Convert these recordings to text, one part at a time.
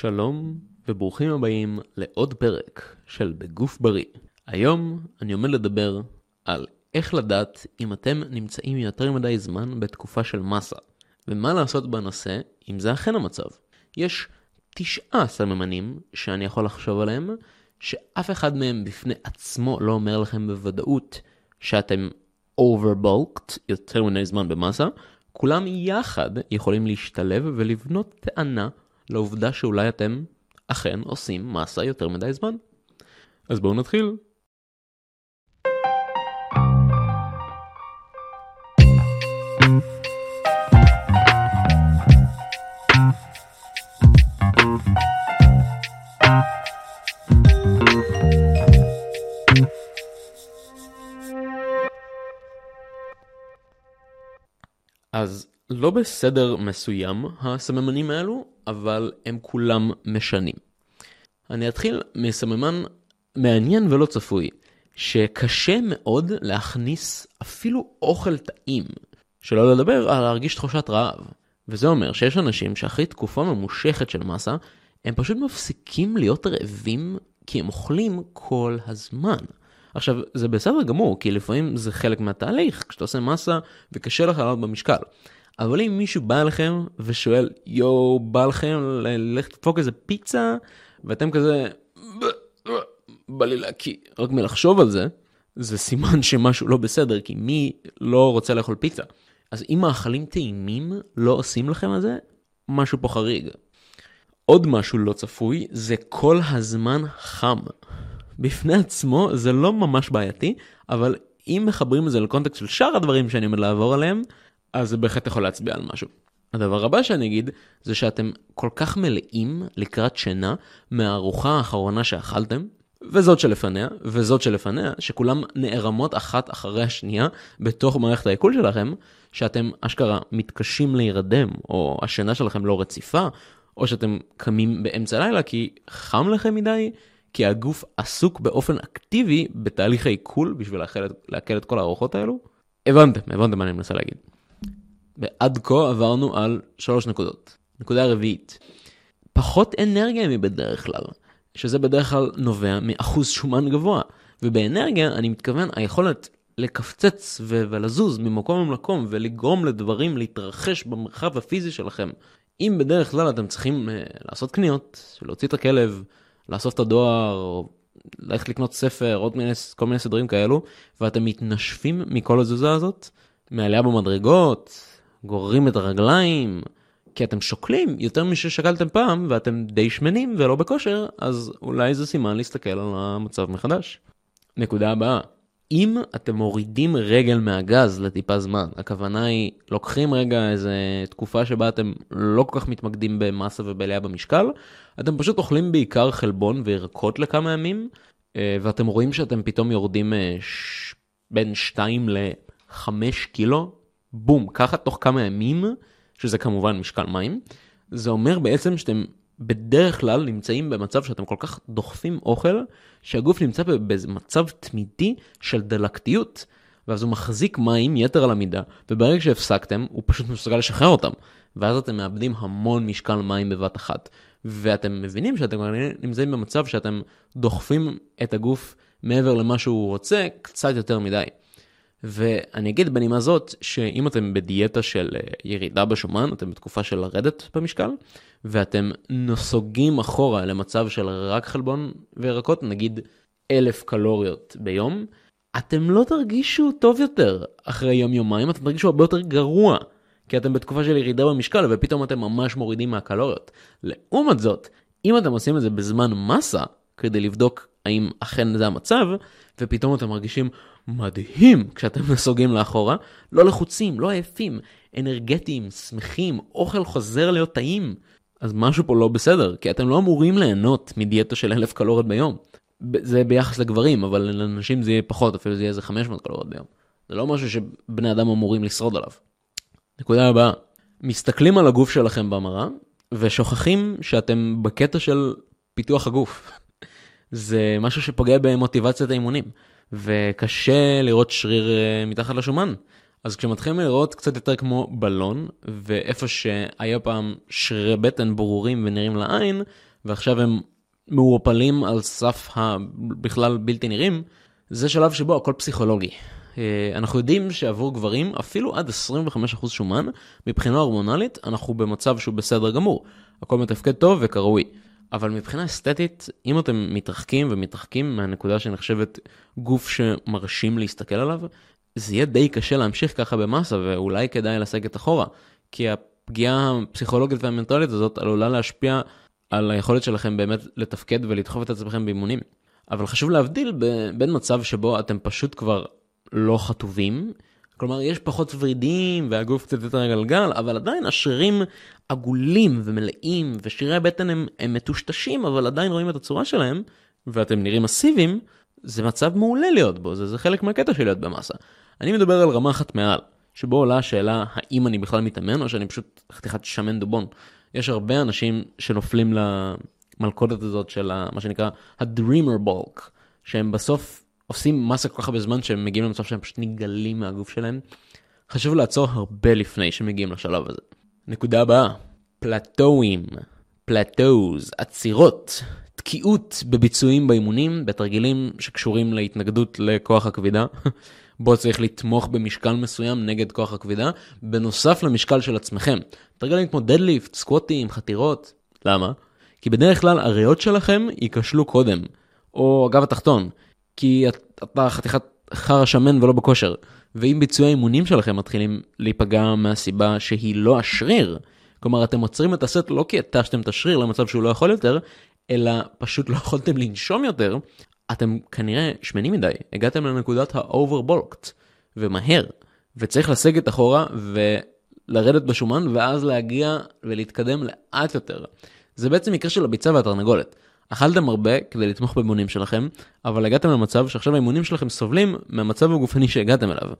שלום וברוכים הבאים לעוד פרק של בגוף בריא. היום אני עומד לדבר על איך לדעת אם אתם נמצאים יותר מדי זמן בתקופה של מסה, ומה לעשות בנושא אם זה אכן המצב. יש תשעה סממנים שאני יכול לחשוב עליהם, שאף אחד מהם בפני עצמו לא אומר לכם בוודאות שאתם overbulked יותר מדי זמן במסה, כולם יחד יכולים להשתלב ולבנות טענה לעובדה שאולי אתם אכן עושים מסה יותר מדי זמן. אז בואו נתחיל. אז לא בסדר מסוים הסממנים האלו, אבל הם כולם משנים. אני אתחיל מסממן מעניין ולא צפוי, שקשה מאוד להכניס אפילו אוכל טעים, שלא לדבר על להרגיש תחושת רעב. וזה אומר שיש אנשים שאחרי תקופה ממושכת של מסה, הם פשוט מפסיקים להיות רעבים כי הם אוכלים כל הזמן. עכשיו, זה בסדר גמור, כי לפעמים זה חלק מהתהליך, כשאתה עושה מסה וקשה לך לעלות במשקל. אבל אם מישהו בא אליכם ושואל, יואו, בא לכם ללכת לדפוק איזה פיצה, ואתם כזה, בא לי להקיא, רק מלחשוב על זה, זה סימן שמשהו לא בסדר, כי מי לא רוצה לאכול פיצה? אז אם מאכלים טעימים לא עושים לכם את זה, משהו פה חריג. עוד משהו לא צפוי, זה כל הזמן חם. בפני עצמו זה לא ממש בעייתי, אבל אם מחברים את זה לקונטקסט של שאר הדברים שאני עומד לעבור עליהם, אז זה בהחלט יכול להצביע על משהו. הדבר הבא שאני אגיד, זה שאתם כל כך מלאים לקראת שינה מהארוחה האחרונה שאכלתם, וזאת שלפניה, וזאת שלפניה, שכולם נערמות אחת אחרי השנייה בתוך מערכת העיכול שלכם, שאתם אשכרה מתקשים להירדם, או השינה שלכם לא רציפה, או שאתם קמים באמצע הלילה כי חם לכם מדי, כי הגוף עסוק באופן אקטיבי בתהליך העיכול בשביל לעכל את כל הארוחות האלו. הבנתם, הבנתם מה אני מנסה להגיד. ועד כה עברנו על שלוש נקודות. נקודה רביעית, פחות אנרגיה מבדרך כלל, שזה בדרך כלל נובע מאחוז שומן גבוה. ובאנרגיה אני מתכוון היכולת לקפצץ ו- ולזוז ממקום למקום ולגרום לדברים להתרחש במרחב הפיזי שלכם. אם בדרך כלל אתם צריכים uh, לעשות קניות, להוציא את הכלב, לאסוף את הדואר, או ללכת לקנות ספר, עוד מיני, כל מיני סדרים כאלו, ואתם מתנשפים מכל התזוזה הזאת, מעלייה במדרגות, גוררים את הרגליים, כי אתם שוקלים יותר מששקלתם פעם ואתם די שמנים ולא בכושר, אז אולי זה סימן להסתכל על המצב מחדש. נקודה הבאה, אם אתם מורידים רגל מהגז לטיפה זמן, הכוונה היא לוקחים רגע איזה תקופה שבה אתם לא כל כך מתמקדים במסה ובעלייה במשקל, אתם פשוט אוכלים בעיקר חלבון וירקות לכמה ימים, אה, ואתם רואים שאתם פתאום יורדים אה, ש... בין 2 ל-5 קילו בום, ככה תוך כמה ימים, שזה כמובן משקל מים, זה אומר בעצם שאתם בדרך כלל נמצאים במצב שאתם כל כך דוחפים אוכל, שהגוף נמצא במצב תמידי של דלקתיות, ואז הוא מחזיק מים יתר על המידה, וברגע שהפסקתם, הוא פשוט מסוגל לשחרר אותם, ואז אתם מאבדים המון משקל מים בבת אחת. ואתם מבינים שאתם נמצאים במצב שאתם דוחפים את הגוף מעבר למה שהוא רוצה, קצת יותר מדי. ואני אגיד בנימה זאת, שאם אתם בדיאטה של אה, ירידה בשומן, אתם בתקופה של לרדת במשקל, ואתם נסוגים אחורה למצב של רק חלבון וירקות, נגיד אלף קלוריות ביום, אתם לא תרגישו טוב יותר אחרי יום יומיים, אתם תרגישו הרבה יותר גרוע, כי אתם בתקופה של ירידה במשקל ופתאום אתם ממש מורידים מהקלוריות. לעומת זאת, אם אתם עושים את זה בזמן מסה, כדי לבדוק האם אכן זה המצב, ופתאום אתם מרגישים מדהים כשאתם נסוגים לאחורה, לא לחוצים, לא עייפים, אנרגטיים, שמחים, אוכל חוזר להיות טעים. אז משהו פה לא בסדר, כי אתם לא אמורים ליהנות מדיאטה של אלף קלוריות ביום. זה ביחס לגברים, אבל לנשים זה יהיה פחות, אפילו זה יהיה איזה 500 קלוריות ביום. זה לא משהו שבני אדם אמורים לשרוד עליו. נקודה הבאה, מסתכלים על הגוף שלכם במראה, ושוכחים שאתם בקטע של פיתוח הגוף. זה משהו שפוגע במוטיבציית האימונים, וקשה לראות שריר אה, מתחת לשומן. אז כשמתחילים לראות קצת יותר כמו בלון, ואיפה שהיה פעם שרירי בטן ברורים ונראים לעין, ועכשיו הם מעורפלים על סף הבכלל בלתי נראים, זה שלב שבו הכל פסיכולוגי. אה, אנחנו יודעים שעבור גברים, אפילו עד 25% שומן, מבחינה הורמונלית, אנחנו במצב שהוא בסדר גמור. הכל מתפקד טוב וכראוי. אבל מבחינה אסתטית, אם אתם מתרחקים ומתרחקים מהנקודה שנחשבת גוף שמרשים להסתכל עליו, זה יהיה די קשה להמשיך ככה במאסה, ואולי כדאי לסגת אחורה. כי הפגיעה הפסיכולוגית והמנטלית הזאת עלולה להשפיע על היכולת שלכם באמת לתפקד ולדחוף את עצמכם באימונים. אבל חשוב להבדיל בין מצב שבו אתם פשוט כבר לא חטובים, כלומר יש פחות ורידים והגוף קצת יותר גלגל, אבל עדיין השרירים עגולים ומלאים ושרירי הבטן הם, הם מטושטשים, אבל עדיין רואים את הצורה שלהם, ואתם נראים מסיביים, זה מצב מעולה להיות בו, זה, זה חלק מהקטע של להיות במאסה. אני מדבר על רמה אחת מעל, שבו עולה השאלה האם אני בכלל מתאמן או שאני פשוט חתיכת שמן דובון. יש הרבה אנשים שנופלים למלכודת הזאת של מה שנקרא ה-dreamer bulk, שהם בסוף עושים מסה כל כך הרבה זמן שהם מגיעים למצב שהם פשוט נגלים מהגוף שלהם. חשוב לעצור הרבה לפני שמגיעים לשלב הזה. נקודה הבאה, פלטואים, פלטוז, עצירות, תקיעות בביצועים באימונים, בתרגילים שקשורים להתנגדות לכוח הכבידה. בו צריך לתמוך במשקל מסוים נגד כוח הכבידה, בנוסף למשקל של עצמכם. תרגלים כמו דדליפט, סקווטים, חתירות. למה? כי בדרך כלל הריאות שלכם ייכשלו קודם, או אגב התחתון, כי אתה חתיכת חרא שמן ולא בכושר. ואם ביצועי האימונים שלכם מתחילים להיפגע מהסיבה שהיא לא השריר, כלומר אתם עוצרים את הסט לא כי התשתם את השריר למצב שהוא לא יכול יותר, אלא פשוט לא יכולתם לנשום יותר, אתם כנראה שמנים מדי, הגעתם לנקודת ה-overbulked, ומהר, וצריך לסגת אחורה ולרדת בשומן, ואז להגיע ולהתקדם לאט יותר. זה בעצם מקרה של הביצה והתרנגולת. אכלתם הרבה כדי לתמוך באימונים שלכם, אבל הגעתם למצב שעכשיו האימונים שלכם סובלים מהמצב הגופני שהגעתם אליו.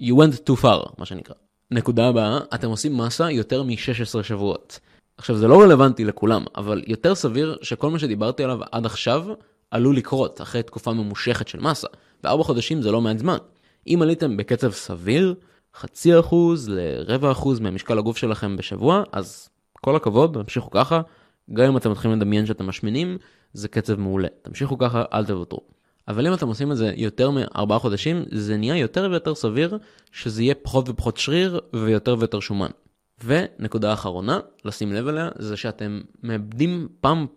You went too far, מה שנקרא. נקודה הבאה, אתם עושים מסה יותר מ-16 שבועות. עכשיו זה לא רלוונטי לכולם, אבל יותר סביר שכל מה שדיברתי עליו עד עכשיו עלול לקרות אחרי תקופה ממושכת של מסה, וארבע חודשים זה לא מעט זמן. אם עליתם בקצב סביר, חצי אחוז לרבע אחוז מהמשקל הגוף שלכם בשבוע, אז כל הכבוד, תמשיכו ככה. גם אם אתם מתחילים לדמיין שאתם משמינים, זה קצב מעולה. תמשיכו ככה, אל תוותרו. אבל אם אתם עושים את זה יותר מארבעה חודשים, זה נהיה יותר ויותר סביר שזה יהיה פחות ופחות שריר ויותר ויותר שומן. ונקודה אחרונה, לשים לב אליה, זה שאתם מאבדים פאמפ,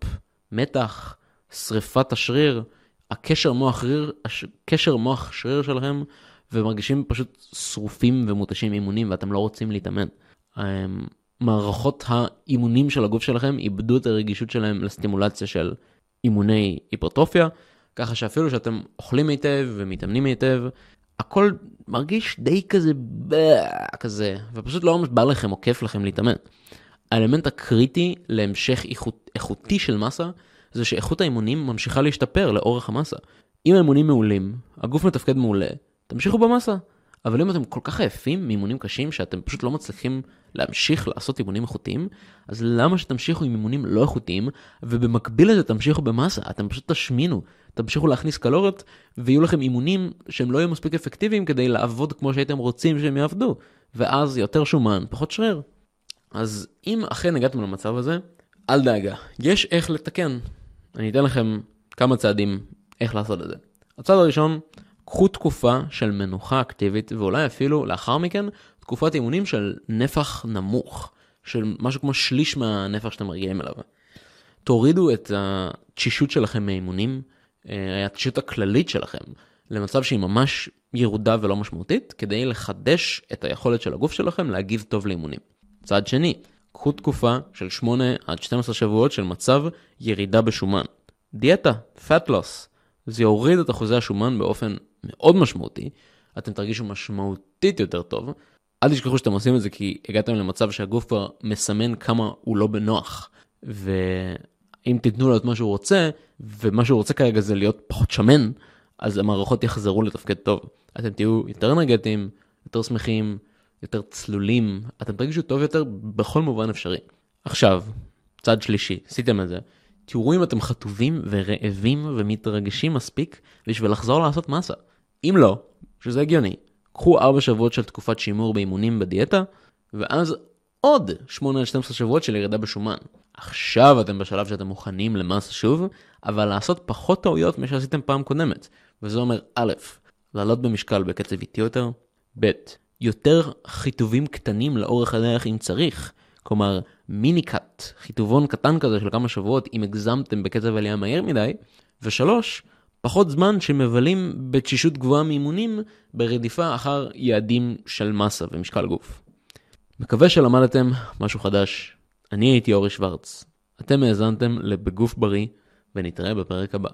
מתח, שריפת השריר, הקשר מוח שריר, קשר מוח שריר שלכם, ומרגישים פשוט שרופים ומותשים אימונים ואתם לא רוצים להתאמן. מערכות האימונים של הגוף שלכם איבדו את הרגישות שלהם לסטימולציה של אימוני היפרטרופיה, ככה שאפילו שאתם אוכלים היטב ומתאמנים היטב, הכל מרגיש די כזה כזה, ופשוט לא ממש בא לכם או כיף לכם להתאמן. האלמנט הקריטי להמשך איכות, איכותי של מסה, זה שאיכות האימונים ממשיכה להשתפר לאורך המסה. אם האימונים מעולים, הגוף מתפקד מעולה, תמשיכו במסה. אבל אם אתם כל כך עייפים מאימונים קשים שאתם פשוט לא מצליחים להמשיך לעשות אימונים איכותיים, אז למה שתמשיכו עם אימונים לא איכותיים, ובמקביל לזה תמשיכו במסה, אתם פשוט תשמינו, תמשיכו להכניס קלוריות, ויהיו לכם אימונים שהם לא יהיו מספיק אפקטיביים כדי לעבוד כמו שהייתם רוצים שהם יעבדו, ואז יותר שומן, פחות שריר. אז אם אכן הגעתם למצב הזה, אל דאגה, יש איך לתקן. אני אתן לכם כמה צעדים איך לעשות את זה. הצעד הראשון, קחו תקופה של מנוחה אקטיבית, ואולי אפילו לאחר מכן תקופת אימונים של נפח נמוך, של משהו כמו שליש מהנפח שאתם רגילים אליו. תורידו את התשישות שלכם מאימונים, אה, התשישות הכללית שלכם, למצב שהיא ממש ירודה ולא משמעותית, כדי לחדש את היכולת של הגוף שלכם להגיב טוב לאימונים. צעד שני, קחו תקופה של 8 עד 12 שבועות של מצב ירידה בשומן. דיאטה, fat loss, זה יוריד את אחוזי השומן באופן מאוד משמעותי, אתם תרגישו משמעותית יותר טוב. אל תשכחו שאתם עושים את זה כי הגעתם למצב שהגוף כבר מסמן כמה הוא לא בנוח. ואם תיתנו לו את מה שהוא רוצה, ומה שהוא רוצה כרגע זה להיות פחות שמן, אז המערכות יחזרו לתפקד טוב. אתם תהיו יותר אנרגטיים, יותר שמחים, יותר צלולים, אתם תרגישו טוב יותר בכל מובן אפשרי. עכשיו, צד שלישי, עשיתם את זה, תראו אם אתם חטובים ורעבים ומתרגשים מספיק בשביל לחזור לעשות מסה. אם לא, שזה הגיוני, קחו 4 שבועות של תקופת שימור באימונים בדיאטה, ואז עוד 8-12 שבועות של ירידה בשומן. עכשיו אתם בשלב שאתם מוכנים למס שוב, אבל לעשות פחות טעויות ממה שעשיתם פעם קודמת. וזה אומר א', לעלות במשקל בקצב איטי יותר, ב', יותר חיטובים קטנים לאורך הדרך אם צריך, כלומר מיני קאט, חיטובון קטן כזה של כמה שבועות אם הגזמתם בקצב עלייה מהר מדי, ושלוש, פחות זמן שמבלים בתשישות גבוהה מאימונים ברדיפה אחר יעדים של מסה ומשקל גוף. מקווה שלמדתם משהו חדש. אני הייתי אורי שוורץ. אתם האזנתם ל"בגוף בריא", ונתראה בפרק הבא.